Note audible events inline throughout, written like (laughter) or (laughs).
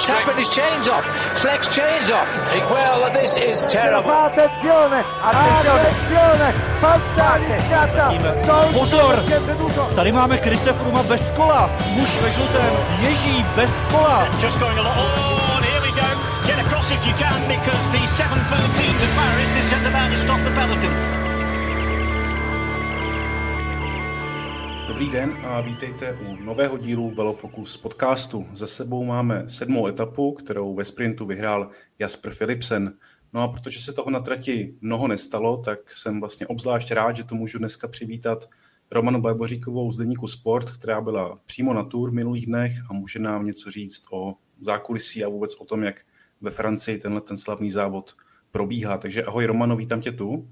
What's happened? His chain's off. Flex chain's off. Well, this is terrible. Attenzione, attenzione, Pozor! Tady máme Krise Fruma bez kola. Muž ve žlutém ježí bez kola. Just going along. Oh, here we go. Get across if you can because the 713 to Paris is just about to stop the peloton. Dobrý den a vítejte u nového dílu Velofocus podcastu. Za sebou máme sedmou etapu, kterou ve sprintu vyhrál Jasper Philipsen. No a protože se toho na trati mnoho nestalo, tak jsem vlastně obzvlášť rád, že to můžu dneska přivítat Romanu Barboříkovou z Deníku Sport, která byla přímo na tour v minulých dnech a může nám něco říct o zákulisí a vůbec o tom, jak ve Francii tenhle ten slavný závod probíhá. Takže ahoj Romano, vítám tě tu.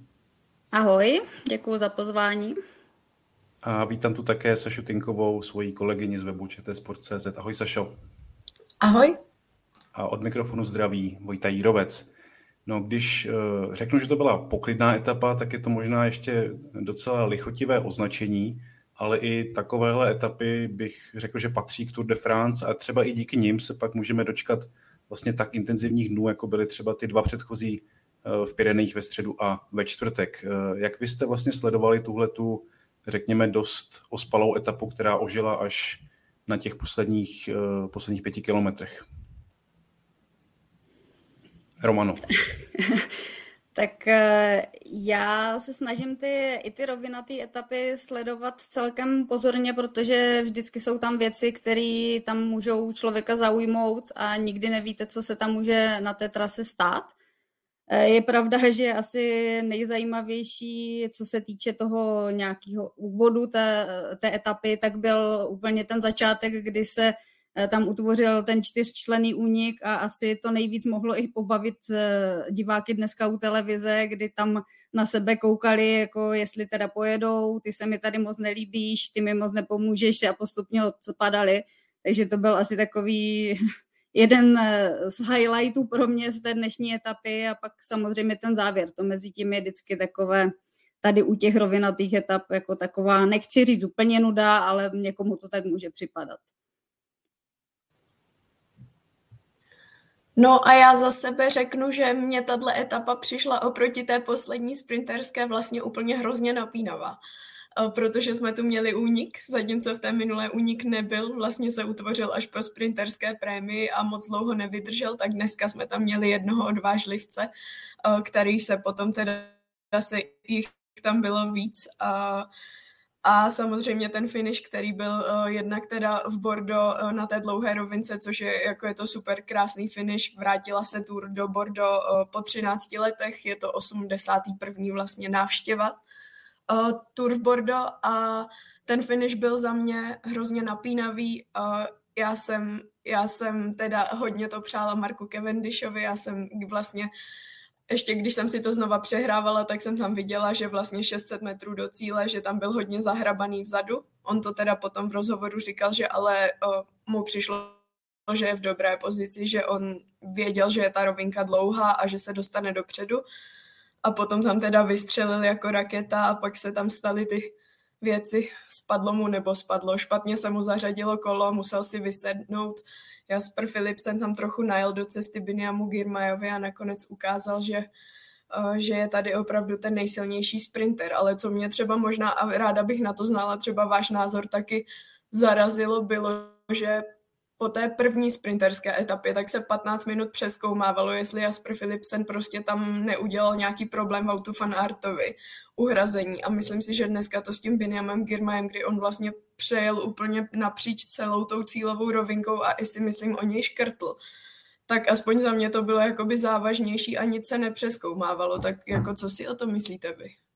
Ahoj, děkuji za pozvání. A vítám tu také Sašu Tinkovou, svoji kolegyni z webu ČT Sport.cz. Ahoj Sašo. Ahoj. A od mikrofonu zdraví Vojta Jírovec. No, když uh, řeknu, že to byla poklidná etapa, tak je to možná ještě docela lichotivé označení, ale i takovéhle etapy bych řekl, že patří k Tour de France a třeba i díky nim se pak můžeme dočkat vlastně tak intenzivních dnů, jako byly třeba ty dva předchozí uh, v Pyrenejích ve středu a ve čtvrtek. Uh, jak vy jste vlastně sledovali tuhletu, řekněme, dost ospalou etapu, která ožila až na těch posledních, posledních pěti kilometrech? Romano. (laughs) tak eh, já se snažím ty, i ty rovinaté etapy sledovat celkem pozorně, protože vždycky jsou tam věci, které tam můžou člověka zaujmout a nikdy nevíte, co se tam může na té trase stát. Eh, je pravda, (laughs) že asi nejzajímavější, co se týče toho nějakého úvodu té, té etapy, tak byl úplně ten začátek, kdy se Eh, tam utvořil ten čtyřčlený únik a asi to nejvíc mohlo i pobavit eh, diváky dneska u televize, kdy tam na sebe koukali, jako jestli teda pojedou, ty se mi tady moc nelíbíš, ty mi moc nepomůžeš a postupně odpadali. Takže to byl asi takový jeden eh, z highlightů pro mě z té dnešní etapy a pak samozřejmě ten závěr. To mezi tím je vždycky takové, tady u těch rovinatých etap jako taková, nechci říct úplně nuda, ale někomu to tak může připadat. No a já za sebe řeknu, že mě tahle etapa přišla oproti té poslední sprinterské vlastně úplně hrozně napínavá protože jsme tu měli únik, zatímco v té minulé únik nebyl, vlastně se utvořil až po sprinterské prémii a moc dlouho nevydržel, tak dneska jsme tam měli jednoho odvážlivce, eh, který se potom teda se jich tam bylo víc a a samozřejmě ten finish, který byl uh, jednak teda v Bordo uh, na té dlouhé rovince, což je jako je to super krásný finish. Vrátila se Tour do Bordo uh, po 13 letech, je to 81. vlastně návštěva uh, Tour v Bordo a ten finish byl za mě hrozně napínavý. Uh, já jsem, já jsem teda hodně to přála Marku Cavendishovi, já jsem vlastně uh, ještě když jsem si to znova přehrávala, tak jsem tam viděla, že vlastně 600 metrů do cíle, že tam byl hodně zahrabaný vzadu. On to teda potom v rozhovoru říkal, že ale o, mu přišlo, že je v dobré pozici, že on věděl, že je ta rovinka dlouhá a že se dostane dopředu. A potom tam teda vystřelil jako raketa a pak se tam staly ty věci. Spadlo mu nebo spadlo, špatně se mu zařadilo kolo, musel si vysednout. Jasper Philipsen tam trochu najel do cesty Biniamu Girmajovi a nakonec ukázal, že eh, že je tady opravdu ten nejsilnější sprinter, ale co mě třeba možná, a ráda bych na to znala třeba váš názor taky zarazilo, bylo, že po té první sprinterské etapě, tak se 15 minut přeskoumávalo, jestli Jasper Philipsen prostě tam neudělal nějaký problém v autu Artovi uhrazení. A myslím si, že dneska to s tím Biniamem Girmajem, kdy on vlastně přejel úplně napříč celou tou cílovou rovinkou a i si myslím o něj škrtl, tak aspoň za mě to bylo jakoby závažnější a nic se nepřeskoumávalo. Tak jako co si o tom myslíte vy?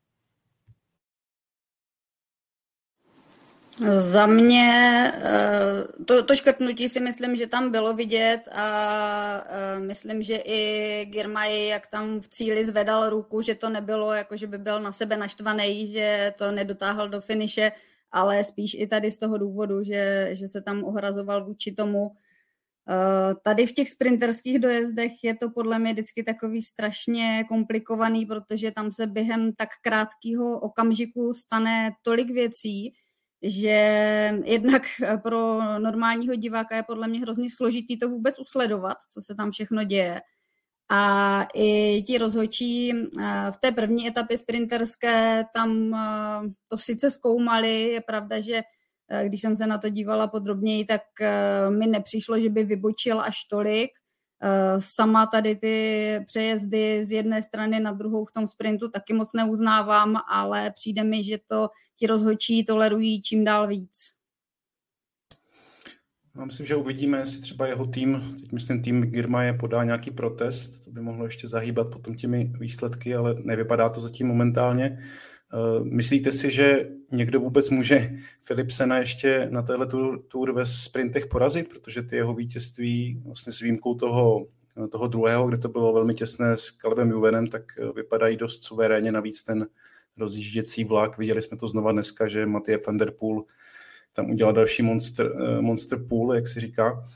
Za mě eh, to, to škrtnutí si myslím, že tam bylo vidět a eh, myslím, že i Girmay, jak tam v cíli zvedal ruku, že to nebylo jako, že by byl na sebe naštvaný, že to nedotáhl do finiše, ale spíš i tady z toho důvodu, že, že se tam ohrazoval vůči tomu. Eh, tady v těch sprinterských dojezdech je to podle mě vždycky takový strašně komplikovaný, protože tam se během tak krátkého okamžiku stane tolik věcí, že jednak pro normálního diváka je podle mě hrozně složitý to vůbec usledovat, co se tam všechno děje. A i ti rozhočí v té první etapě sprinterské tam to sice zkoumali, je pravda, že když jsem se na to dívala podrobněji, tak mi nepřišlo, že by vybočil až tolik. Sama tady ty přejezdy z jedné strany na druhou v tom sprintu taky moc neuznávám, ale přijde mi, že to ti rozhodčí tolerují čím dál víc. Já myslím, že uvidíme, jestli třeba jeho tým, teď myslím tým Girma je podá nějaký protest, to by mohlo ještě zahýbat potom těmi výsledky, ale nevypadá to zatím momentálně. Eh, myslíte si, že někdo vůbec může Philipsena ještě na téhle tour, tour ve sprintech porazit, protože ty jeho vítězství vlastně s výjimkou toho, toho druhého, kde to bylo velmi těsné s Kalebem Juvenem, tak eh, vypadají dost suverénně. Navíc ten rozjížděcí vlak, viděli jsme to znova dneska, že Matěj van der Poel tam udělal další monster, eh, monster pool, jak se říká. Eh,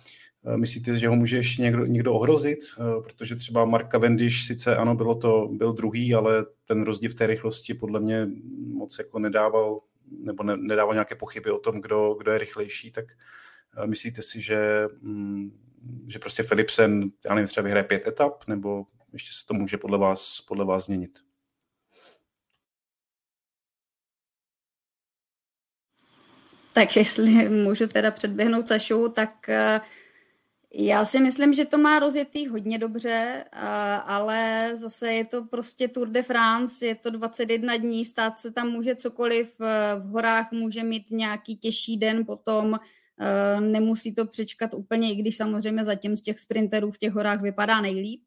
myslíte, že ho může ještě někdo, někdo ohrozit? Eh, protože třeba Mark Cavendish, sice ano, bylo to, byl druhý, ale ten rozdíl v té rychlosti podle mě moc jako nedával, nebo ne, nedával nějaké pochyby o tom, kdo, kdo je rychlejší, tak myslíte si, že, mm, že prostě Philipsen, já nevím, třeba vyhraje pět etap, nebo ještě se to může podle vás, podle vás změnit? Tak jestli můžu teda předběhnout Sašu, tak eh, já si myslím, že to má rozjetý hodně dobře, eh, ale zase je to prostě Tour de France, je to 21 dní, stát se tam může cokoliv, eh, v horách může mít nějaký těžší den potom, nemusí to přečkat úplně, i když samozřejmě zatím z těch sprinterů v těch horách vypadá nejlíp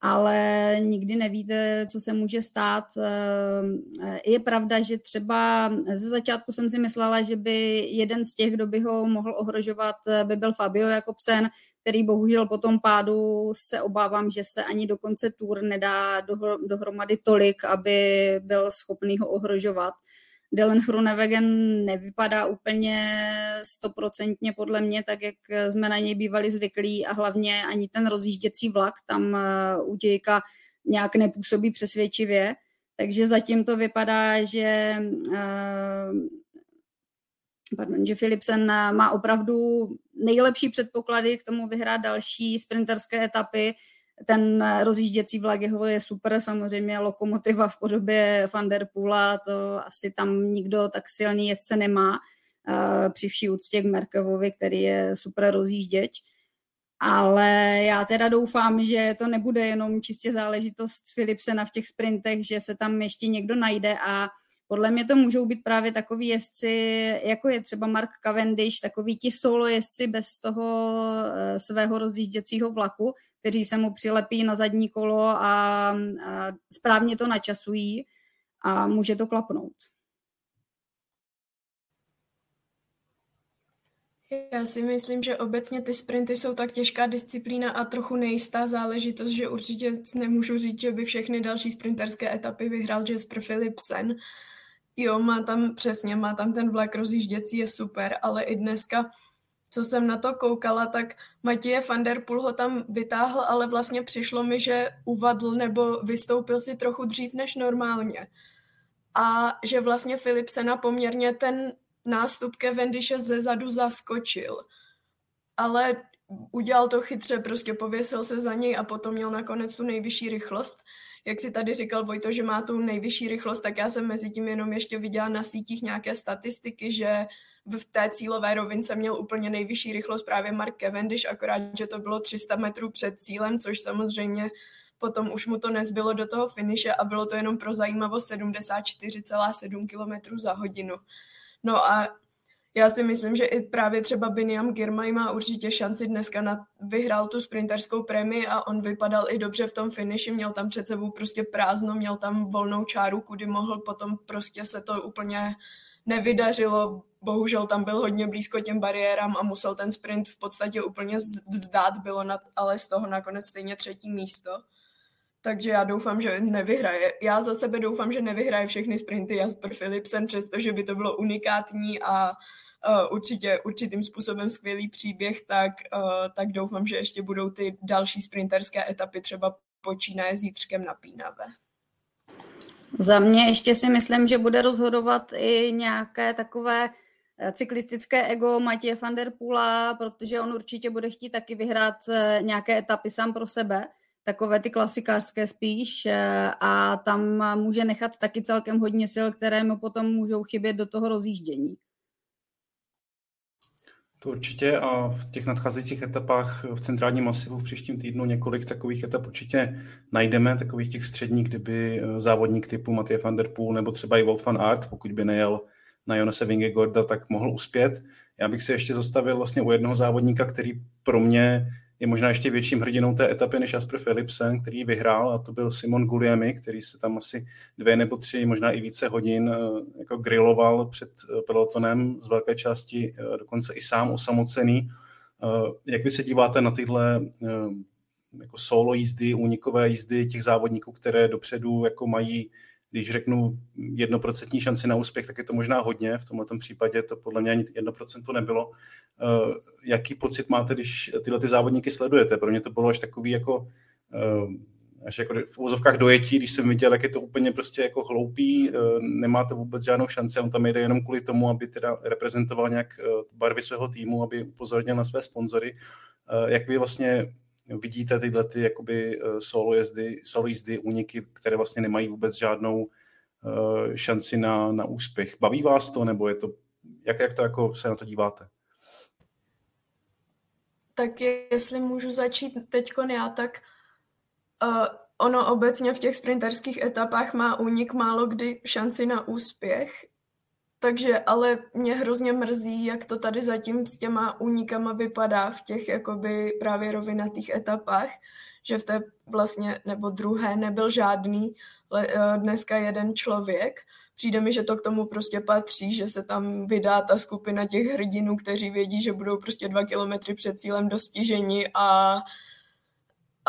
ale nikdy nevíte, co se může stát. Eh, je pravda, že třeba ze začátku jsem si myslela, že by jeden z těch, kdo by ho mohl ohrožovat, eh, by byl Fabio Jakobsen, který bohužel po tom pádu se obávám, že se ani do konce tour nedá dohromady tolik, aby byl schopný ho ohrožovat. Dylan Hrunewegen nevypadá úplně stoprocentně podle mě, tak jak jsme na něj bývali zvyklí a hlavně ani ten rozjížděcí vlak tam eh, u Jakea nějak nepůsobí přesvědčivě. Takže zatím to vypadá, že, eh, pardon, že Philipsen má opravdu nejlepší předpoklady k tomu vyhrát další sprinterské etapy ten rozjížděcí vlak jeho je super, samozřejmě lokomotiva v podobě Vanderpoola, to asi tam nikdo tak silný jezdce nemá, při vší úctě k Merkevovi, který je super rozjížděč. Ale já teda doufám, že to nebude jenom čistě záležitost Philipsena v těch sprintech, že se tam ještě někdo najde a podle mě to můžou být právě takový jezdci, jako je třeba Mark Cavendish, takový ti solo jezdci bez toho eh, svého rozjížděcího vlaku, kteří se mu přilepí na zadní kolo a, a správně to načasují a může to klapnout. Já si myslím, že obecně ty sprinty jsou tak těžká disciplína a trochu nejistá záležitost, že určitě nemůžu říct, že by všechny další sprinterské etapy vyhrál Jasper Philipsen. Jo, má tam přesně, má tam ten vlak rozjížděcí, je super, ale i dneska co jsem na to koukala, tak Matěje van der Poel ho tam vytáhl, ale vlastně přišlo mi, že uvadl nebo vystoupil si trochu dřív než normálně. A že vlastně Philipsena poměrně ten nástup Cavendishe ze zadu zaskočil. Ale udělal to chytře, prostě pověsil se za něj a potom měl nakonec tu nejvyšší rychlost. Jak si tady říkal Vojto, že má tu nejvyšší rychlost, tak já jsem mezi tím jenom ještě viděla na sítích nějaké statistiky, že v té cílové rovince měl úplně nejvyšší rychlost právě Mark Cavendish, akorát, že to bylo 300 metrů před cílem, což samozřejmě potom už mu to nezbylo do toho finiše a bylo to jenom pro zajímavost 74,7 km za hodinu. No a já si myslím, že i právě třeba Biniam Girmay má určitě šanci dneska na vyhrál tu sprinterskou prémii a on vypadal i dobře v tom finiši, měl tam před sebou prostě prázdno, měl tam volnou čáru, kudy mohl potom prostě se to úplně nevydařilo, bohužel tam byl hodně blízko těm bariérám a musel ten sprint v podstatě úplně vzdát, bylo nad, ale z toho nakonec stejně třetí místo. Takže já doufám, že nevyhraje. Já za sebe doufám, že nevyhraje všechny sprinty Jasper Philipsen, přestože by to bylo unikátní a uh, určitě určitým způsobem skvělý příběh, tak, uh, tak doufám, že ještě budou ty další sprinterské etapy třeba počínaje zítřkem napínavé. Za mě ještě si myslím, že bude rozhodovat i nějaké takové cyklistické ego Matěje van der Pula, protože on určitě bude chtít taky vyhrát nějaké etapy sám pro sebe, takové ty klasikářské spíš a tam může nechat taky celkem hodně sil, které mu potom můžou chybět do toho rozjíždění. To určitě a v těch nadcházejících etapách v centrálním masivu v příštím týdnu několik takových etap určitě najdeme, takových těch středních, kdyby eh, závodník typu Matěj van der Poel nebo třeba i Wolf van Aert, pokud by nejel na Jonase Vingegaarda, tak mohl uspět. Já bych se ještě zastavil vlastně u jednoho závodníka, který pro mě je možná ještě větším hrdinou té etapy než Jasper Philipsen, který vyhrál a to byl Simon Guglielmi, který se tam asi dvě nebo tři, možná i více hodin eh, jako griloval před eh, pelotonem z velké části, eh, dokonce i sám osamocený. Jak vy se díváte na tyhle jako solo jízdy, únikové jízdy těch závodníků, které dopředu jako mají když řeknu jednoprocentní šanci na úspěch, tak je to možná hodně. V tomto případě to podle mě ani jedno procento nebylo. Uh, jaký pocit máte, když tyhle ty závodníky sledujete? Pro mě to bylo až takový jako uh, až jako v úzovkách dojetí, když jsem viděl, jak je to úplně prostě jako hloupý, uh, nemáte vůbec žádnou šanci, on tam jde jenom kvůli tomu, aby teda reprezentoval nějak barvy svého týmu, aby upozornil na své sponzory. Jak vy vlastně vidíte tyhle ty jakoby eh, solo jezdy, solo jízdy, úniky, které vlastně nemají vůbec žádnou uh, šanci na, na úspěch. Baví vás to, nebo je to, jak, jak to jako se na to díváte? Tak jestli můžu začít teď já, tak uh, ono obecně v těch sprinterských etapách má únik málo kdy šanci na úspěch, takže ale mě hrozně mrzí, jak to tady zatím s těma únikama vypadá v těch jakoby právě rovinatých etapách, že v té vlastně, nebo druhé nebyl žádný, le, eh, dneska jeden člověk. Přijde mi, že to k tomu prostě patří, že se tam vydá ta skupina těch hrdinů, kteří vědí, že budou prostě dva kilometry před cílem dostiženi a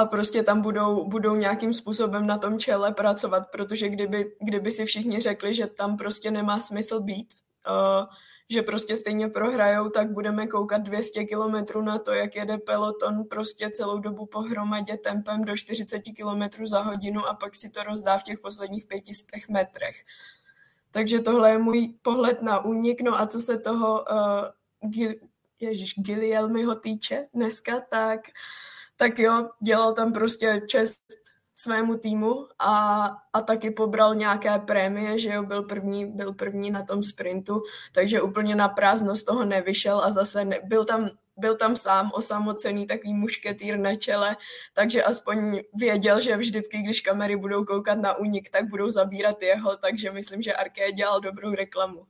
a prostě tam budou, budou nějakým způsobem na tom čele pracovat, protože kdyby, kdyby si všichni řekli, že tam prostě nemá smysl být, uh, že prostě stejně prohrajou, tak budeme koukat 200 kilometrů na to, jak jede peloton prostě celou dobu pohromadě tempem do 40 kilometrů za hodinu a pak si to rozdá v těch posledních 500 metrech. Takže tohle je můj pohled na únik. No a co se toho uh, Gil, Ježíš, Gilielmiho týče dneska, tak uh, tak jo, dělal tam prostě čest svému týmu a, a taky pobral nějaké prémie, že jo, byl první, byl první na tom sprintu, takže úplně na prázdno z toho nevyšel a zase ne, byl tam byl tam sám osamocený takový mušketýr na čele, takže aspoň věděl, že vždycky, když kamery budou koukat na únik, tak budou zabírat jeho, takže myslím, že Arké dělal dobrou reklamu.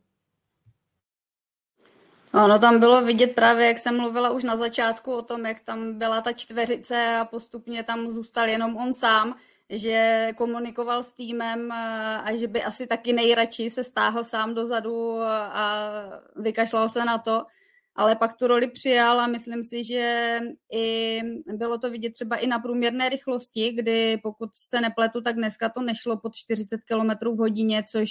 Ono tam bylo vidět právě, jak jsem mluvila už na začátku o tom, jak tam byla ta čtveřice a postupně tam zůstal jenom on sám, že komunikoval s týmem a že by asi taky nejradši se stáhl sám dozadu a vykašlal se na to, ale pak tu roli přijal a myslím si, že i bylo to vidět třeba i na průměrné rychlosti, kdy pokud se nepletu, tak dneska to nešlo pod 40 km v hodině, což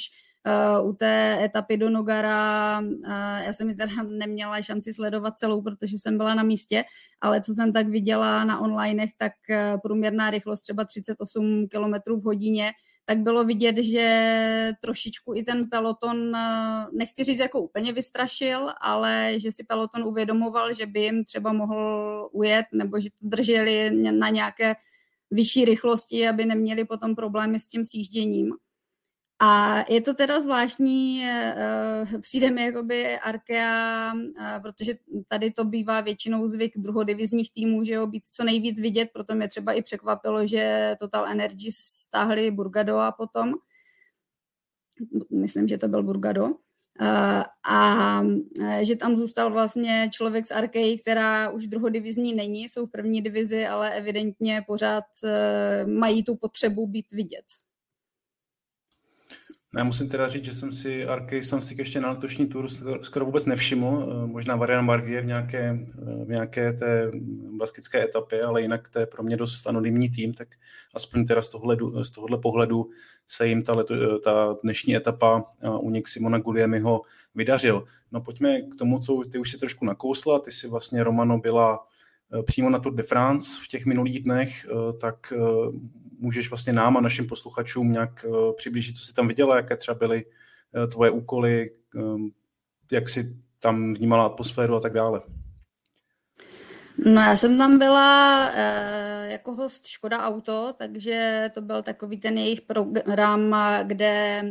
u té etapy do Nogara, uh, já jsem ji teda (laughs) neměla šanci sledovat celou, protože jsem byla na místě, ale co jsem tak viděla na onlinech, tak uh, průměrná rychlost třeba 38 km v hodině, tak bylo vidět, že trošičku i ten peloton, nechci říct jako úplně vystrašil, ale že si peloton uvědomoval, že by jim třeba mohl ujet, nebo že to drželi na nějaké vyšší rychlosti, aby neměli potom problémy s tím sjížděním. A je to teda zvláštní, uh, přijde mi jakoby Arkea, uh, protože tady to bývá většinou zvyk druhodivizních týmů, že jo, být co nejvíc vidět, proto mě třeba i překvapilo, že Total Energy stáhli Burgado a potom, myslím, že to byl Burgado, a že tam zůstal vlastně člověk z Arkei, která už druhodivizní není, jsou v první divizi, ale evidentně pořád mají tu potřebu být vidět. Já musím teda říct, že jsem si Arkej Sansik ještě na letošní tur skoro vůbec nevšiml. Eh, možná Varian Margie v nějaké, eh, v nějaké té baskické etapě, ale jinak to je pro mě dost anonymní tým, tak aspoň teda z, tohle, z tohohle pohledu se jim ta, leto, eh, ta dnešní etapa únik Simona Guliemiho vydařil. No pojďme k tomu, co ty už si trošku nakousla. Ty si vlastně, Romano, byla přímo na Tour de France v těch minulých dnech, tak můžeš vlastně nám a našim posluchačům nějak uh, přiblížit, co jsi tam viděla, jaké třeba byly uh, tvoje úkoly, um, jak si tam vnímala atmosféru a tak dále? No já jsem tam byla e, jako host Škoda Auto, takže to byl takový ten jejich program, kde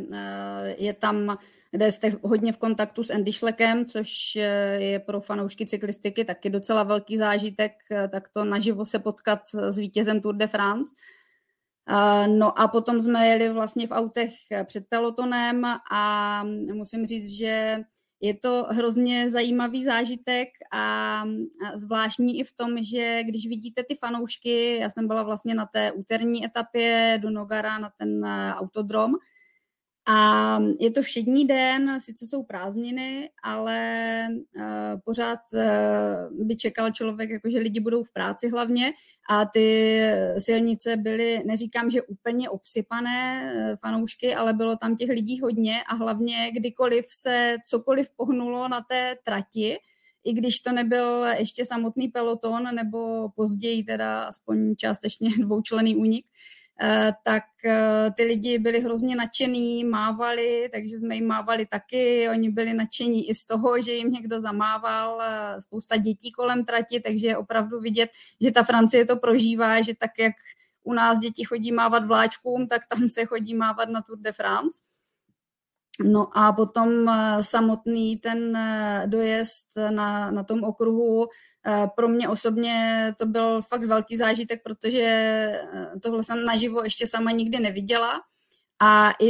je tam, kde jste hodně v kontaktu s Andy Schleckem, což je pro fanoušky cyklistiky taky docela velký zážitek, tak to naživo se potkat s vítězem Tour de France. No a potom jsme jeli vlastně v autech před pelotonem a musím říct, že je to hrozně zajímavý zážitek a, zvláštní i v tom, že když vidíte ty fanoušky, já jsem byla vlastně na té úterní etapě do Nogara na ten eh, autodrom a je to všední den, sice jsou prázdniny, ale uh, pořád by čekal člověk, jako že lidi budou v práci hlavně a ty silnice byly, neříkám, že úplně obsypané uh, fanoušky, ale bylo tam těch lidí hodně a hlavně kdykoliv se cokoliv pohnulo na té trati, i když to nebyl ještě samotný peloton, nebo později teda aspoň částečně (laughs) dvoučlený únik, Eh, tak eh, ty lidi byli hrozně nadšený, mávali, takže jsme jim mávali taky, oni byli nadšení i z toho, že jim někdo zamával, eh, spousta dětí kolem trati, takže je opravdu vidět, že ta Francie to prožívá, že tak, jak u nás děti chodí mávat vláčkům, tak tam se chodí mávat na Tour de France. No a potom samotný ten dojezd na, na tom okruhu Eh, pro mě osobně to byl fakt velký zážitek, protože eh, tohle jsem naživo ještě sama nikdy neviděla. A i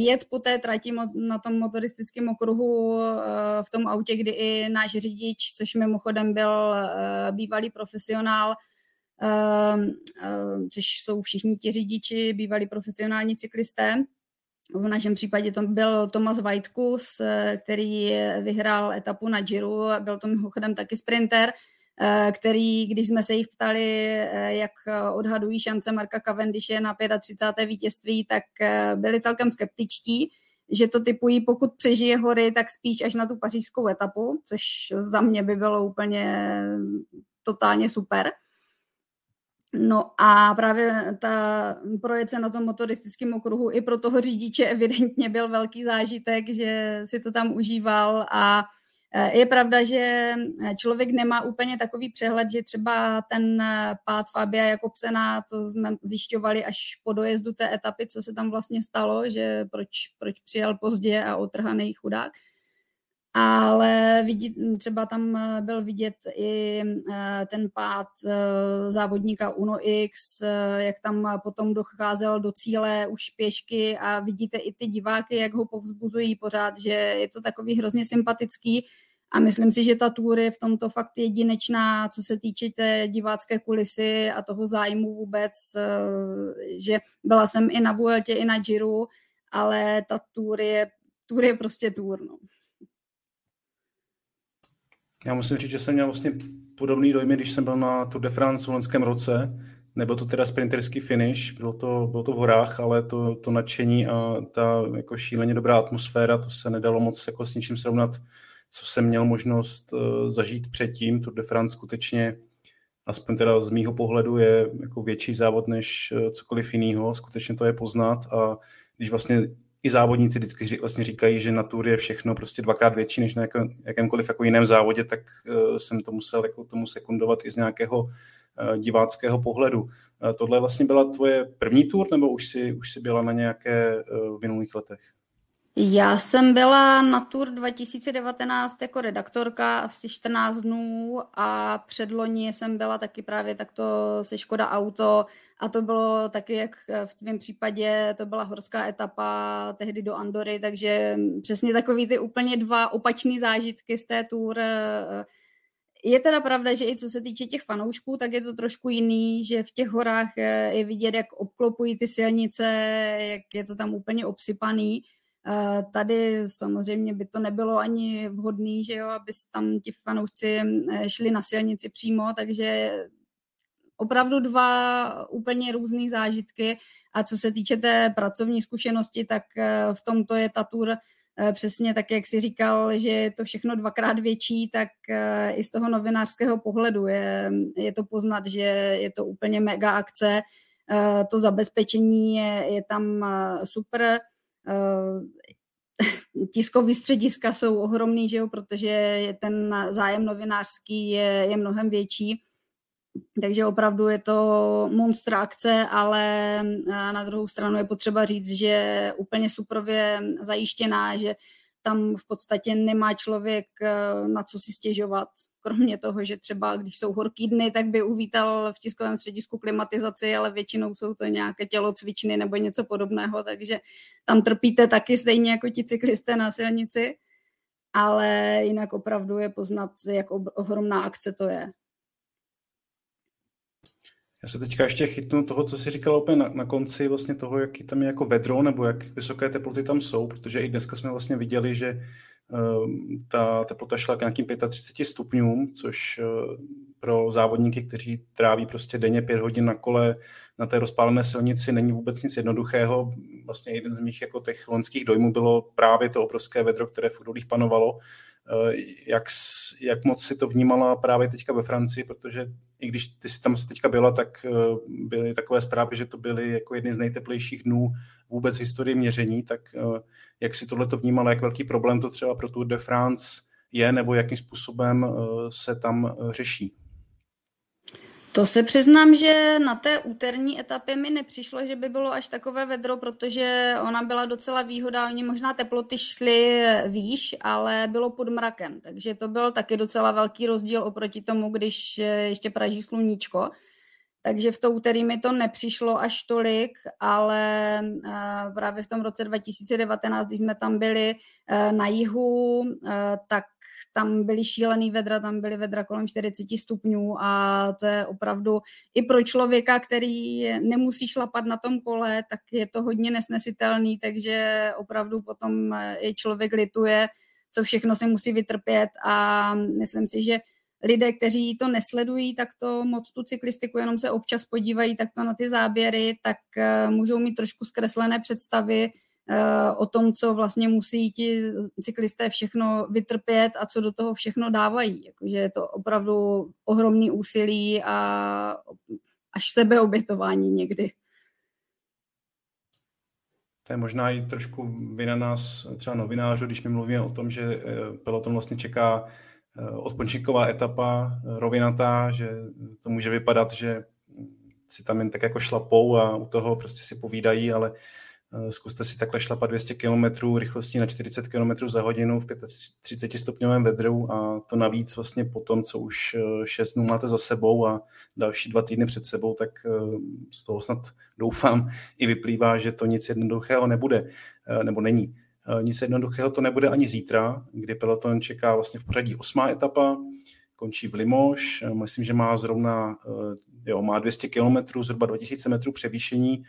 jet po té trati na tom motoristickém okruhu eh, v tom autě, kdy i náš řidič, což mimochodem byl bývalý profesionál, což jsou všichni ti řidiči, bývalí profesionální cyklisté, v našem případě to byl Tomas Vajtkus, který vyhrál etapu na Giro, byl to mimochodem taky sprinter, Eh, který, když jsme se jich ptali, eh, jak odhadují šance Marka Cavendishe na 35. vítězství, tak eh, byli celkem skeptičtí, že to typují, pokud přežije hory, tak spíš až na tu pařížskou etapu, což za mě by bylo úplně totálně super. No a právě ta projece na tom motoristickém okruhu i pro toho řidiče evidentně byl velký zážitek, že si to tam užíval a je pravda, že člověk nemá úplně takový přehled, že třeba ten pád Fabia Jakobsena, to jsme zjišťovali až po dojezdu té etapy, co se tam vlastně stalo, že proč, proč přijel pozdě a otrhaný chudák. Ale vidí, třeba tam byl vidět i eh, ten pád eh, závodníka Uno X, eh, jak tam potom docházel do cíle už pěšky a vidíte i ty diváky, jak ho povzbuzují pořád, že je to takový hrozně sympatický a myslím si, že ta tour je v tomto fakt jedinečná, co se týče té divácké kulisy a toho zájmu vůbec, že byla jsem i na Vueltě, i na Giro, ale ta tour je, tour je prostě tour, no. Já musím říct, že jsem měl vlastně podobný dojmy, když jsem byl na Tour de France v loňském roce. Nebyl to teda sprinterský finish, bylo to, bylo to v horách, ale to, to nadšení a ta jako šíleně dobrá atmosféra, to se nedalo moc jako s ničím srovnat, co jsem měl možnost uh, zažít předtím. Tour de France skutečně, aspoň teda z mýho pohledu, je jako větší závod než uh, cokoliv jiného. Skutečně to je poznat a když vlastně i závodníci vždycky vlastně říkají, že na Tour je všechno prostě dvakrát větší než na jako, jakémkoliv jako jiném závodě, tak uh, jsem to musel jako tomu sekundovat i z nějakého uh, diváckého pohledu. Uh, tohle vlastně byla tvoje první tour, nebo už si, už si byla na nějaké uh, v minulých letech? Já jsem byla na Tour 2019 jako redaktorka asi 14 dnů a předloni jsem byla taky právě takto se Škoda Auto a to bylo taky, jak v tvém případě, to byla horská etapa tehdy do Andory, takže přesně takový ty úplně dva opačné zážitky z té tour. Je teda pravda, že i co se týče těch fanoušků, tak je to trošku jiný, že v těch horách je vidět, jak obklopují ty silnice, jak je to tam úplně obsypaný. Tady samozřejmě by to nebylo ani vhodný, že jo, aby tam ti fanoušci šli na silnici přímo, takže opravdu dva úplně různé zážitky. A co se týče té pracovní zkušenosti, tak eh, v tomto je ta tour eh, přesně tak, jak si říkal, že je to všechno dvakrát větší, tak eh, i z toho novinářského pohledu je, je to poznat, že je to úplně mega akce, to zabezpečení je, je tam super, (laughs) tiskový střediska jsou ohromný, že jo, protože ten zájem novinářský je, je mnohem větší. Takže opravdu je to monster akce, ale na druhou stranu je potřeba říct, že úplně suprově zajištěná, že tam v podstatě nemá člověk eh, na co si stěžovat, kromě toho, že třeba když jsou horký dny, tak by uvítal v tiskovém středisku klimatizaci, ale většinou jsou to nějaké tělocvičny nebo něco podobného, takže tam trpíte taky stejně jako ti cyklisté na silnici, ale jinak opravdu je poznat, jak ohromná akce to je. Já se teďka ještě chytnu toho, co jsi říkal úplně na, na konci vlastně toho, jaký tam je jako vedro, nebo jak vysoké teploty tam jsou, protože i dneska jsme vlastně viděli, že uh, ta teplota šla k nějakým 35 stupňům, což uh, pro závodníky, kteří tráví prostě denně pět hodin na kole na té rozpálené silnici, není vůbec nic jednoduchého. Vlastně jeden z mých jako těch loňských dojmů bylo právě to obrovské vedro, které v Udolích panovalo Eh, jak, jak moc si to vnímala právě teďka ve Francii, protože i když ty si tam teďka byla, tak eh, byly takové zprávy, že to byly jako jedny z nejteplejších dnů vůbec v historii měření, tak eh, jak si tohle to vnímala, jak velký problém to třeba pro Tour de France je, nebo jakým způsobem se tam řeší? To se přiznám, že na té úterní etapě mi nepřišlo, že by bylo až takové vedro, protože ona byla docela výhoda, oni možná teploty šly výš, ale bylo pod mrakem, takže to byl taky docela velký rozdíl oproti tomu, když ještě praží sluníčko. Takže v to úterý mi to nepřišlo až tolik, ale eh, právě v tom roce 2019, když jsme tam byli eh, na jihu, eh, tak tam byly šílený vedra, tam byly vedra kolem 40 stupňů a to je opravdu i pro člověka, který nemusí šlapat na tom kole, tak je to hodně nesnesitelný, takže opravdu potom i člověk lituje, co všechno se musí vytrpět a myslím si, že lidé, kteří to nesledují, tak to moc tu cyklistiku, jenom se občas podívají takto na ty záběry, tak eh, můžou mít trošku zkreslené představy eh, o tom, co vlastně musí ti cyklisté všechno vytrpět a co do toho všechno dávají. Jakože je to opravdu ohromný úsilí a až sebeobětování někdy. To je možná i trošku vina nás, třeba novinářů, když my mluvíme o tom, že eh, peloton vlastně čeká Eh, odpočinková etapa, eh, rovinatá, že to může vypadat, že si tam jen tak jako šlapou a u toho prostě si povídají, ale zkuste si takhle šlapat 200 km rychlostí na 40 km za hodinu v 35 stupňovém vedru a to navíc vlastně po tom, co už 6 dnů máte za sebou a další dva týdny před sebou, tak z toho snad (laughs) doufám i vyplývá, že to nic jednoduchého nebude nebo není. Eh, nic jednoduchého to nebude ani zítra, kdy peloton čeká vlastně v pořadí osmá etapa, končí v Limoš, eh, myslím, že má zrovna eh, jo, má 200 km, zhruba 2000 metrů převýšení,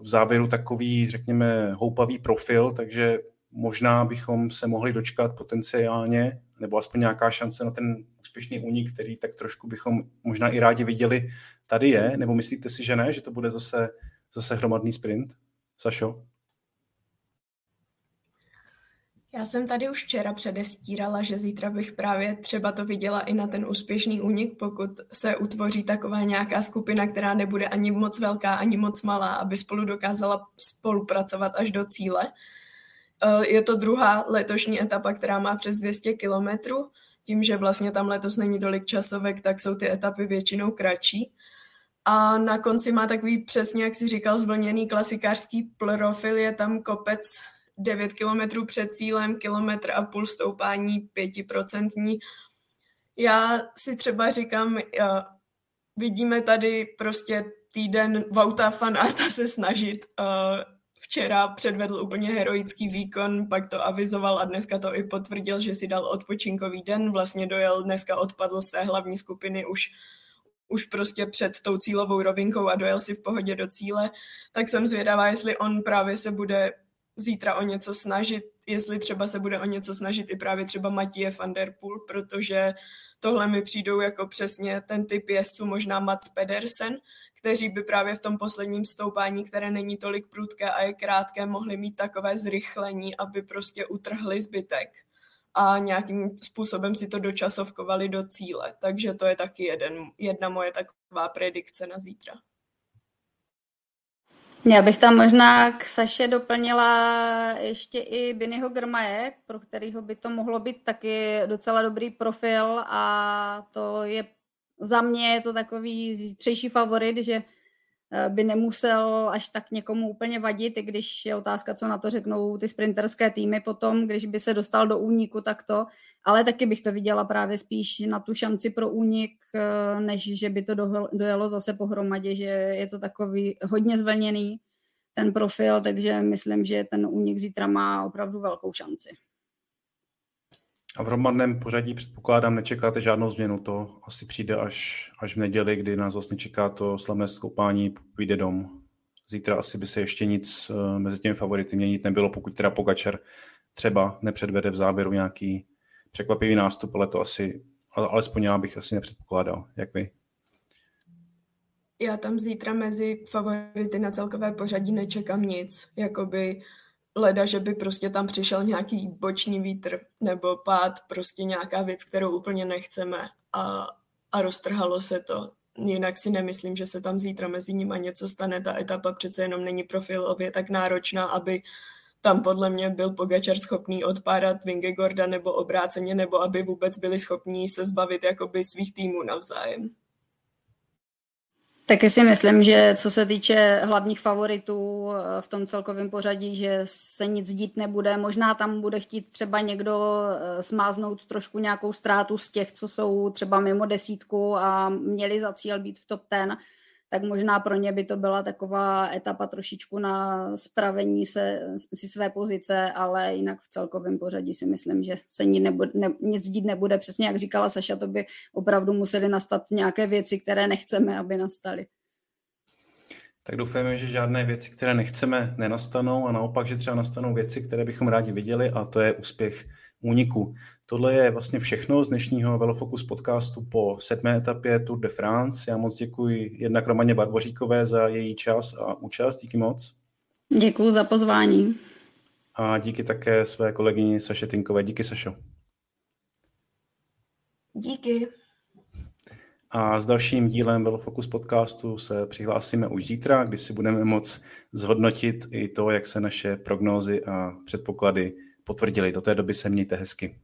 v závěru takový, řekněme, houpavý profil, takže možná bychom se mohli dočkat potenciálně, nebo aspoň nějaká šance na ten úspěšný únik, který tak trošku bychom možná i rádi viděli, tady je, nebo myslíte si, že ne, že to bude zase, zase hromadný sprint? Sašo? Já jsem tady už včera předestírala, že zítra bych právě třeba to viděla i na ten úspěšný únik, pokud se utvoří taková nějaká skupina, která nebude ani moc velká, ani moc malá, aby spolu dokázala spolupracovat až do cíle. Eh, je to druhá letošní etapa, která má přes 200 kilometrů. Tím, že vlastně tam letos není tolik časovek, tak jsou ty etapy většinou kratší. A na konci má takový přesně, jak si říkal, zvlněný klasikářský profil, je tam kopec 9 kilometrů před cílem, kilometr a půl stoupání pětiprocentní. Já si třeba říkám, vidíme tady prostě týden Vauta Fanata se snažit. Včera předvedl úplně heroický výkon, pak to avizoval a dneska to i potvrdil, že si dal odpočinkový den. Vlastně dojel, dneska odpadl z té hlavní skupiny už už prostě před tou cílovou rovinkou a dojel si v pohodě do cíle, tak jsem zvědavá, jestli on právě se bude zítra o něco snažit, jestli třeba se bude o něco snažit i právě třeba Matěje van der Poel, protože tohle mi přijdou jako přesně ten typ jezdců, možná Mats Pedersen, kteří by právě v tom posledním stoupání, které není tolik prudké a je krátké, mohli mít takové zrychlení, aby prostě utrhli zbytek a nějakým způsobem si to dočasovkovali do cíle. Takže to je taky jeden, jedna moje taková predikce na zítra. Já bych tam možná k Saše doplnila ještě i Binyho Grmaje, pro kterého by to mohlo být taky docela dobrý profil a to je za mě je to takový zítřejší favorit, že by nemusel až tak někomu úplně vadit, i když je otázka, co na to řeknou ty sprinterské týmy potom, když by se dostal do úniku, tak to, ale taky bych to viděla právě spíš na tu šanci pro únik, eh, než že by to dojelo zase pohromadě, že je to takový hodně zvlněný ten profil, takže myslím, že ten únik zítra má opravdu velkou šanci. A v hromadném pořadí předpokládám, nečekáte žádnou změnu, to asi přijde až, až v neděli, kdy nás vlastně čeká to slavné skoupání, vyjde dom. Zítra asi by se ještě nic uh, mezi těmi favority měnit nebylo, pokud teda Pogačer třeba nepředvede v závěru nějaký překvapivý nástup, ale to asi, alespoň já bych asi nepředpokládal. Jak vy? Já tam zítra mezi favority na celkové pořadí nečekám nic. Jakoby leda, že by prostě tam přišel nějaký boční vítr nebo pád, prostě nějaká věc, kterou úplně nechceme a, a roztrhalo se to. Jinak si nemyslím, že se tam zítra mezi nimi něco stane. Ta etapa přece jenom není profilově tak náročná, aby tam podle mě byl Pogačar schopný odpárat Vingegorda nebo obráceně, nebo aby vůbec byli schopní se zbavit jakoby svých týmů navzájem. Taky si myslím, že co se týče hlavních favoritů eh, v tom celkovém pořadí, že se nic dít nebude. Možná tam bude chtít třeba někdo eh, smáznout trošku nějakou ztrátu z těch, co jsou třeba mimo desítku a měli za cíl být v top ten tak možná pro ně by to byla taková etapa trošičku na spravení se, si své pozice, ale jinak v celkovém pořadí si myslím, že se nic, nebude, ne, nic dít nebude. Přesně jak říkala Saša, to by opravdu museli nastat nějaké věci, které nechceme, aby nastaly. Tak doufáme, že žádné věci, které nechceme, nenastanou a naopak, že třeba nastanou věci, které bychom rádi viděli a to je úspěch úniku. Tohle je vlastně všechno z dnešního Velofocus podcastu po sedmé etapě Tour de France. Já moc děkuji jednak Romaně Barboříkové za její čas a účast. Díky moc. Děkuji za pozvání. A díky také své kolegyni Saše Tinkové. Díky, Sašo. Díky. A s dalším dílem Velofocus podcastu se přihlásíme už zítra, kdy si budeme moc zhodnotit i to, jak se naše prognózy a předpoklady potvrdili. Do té doby se mějte hezky.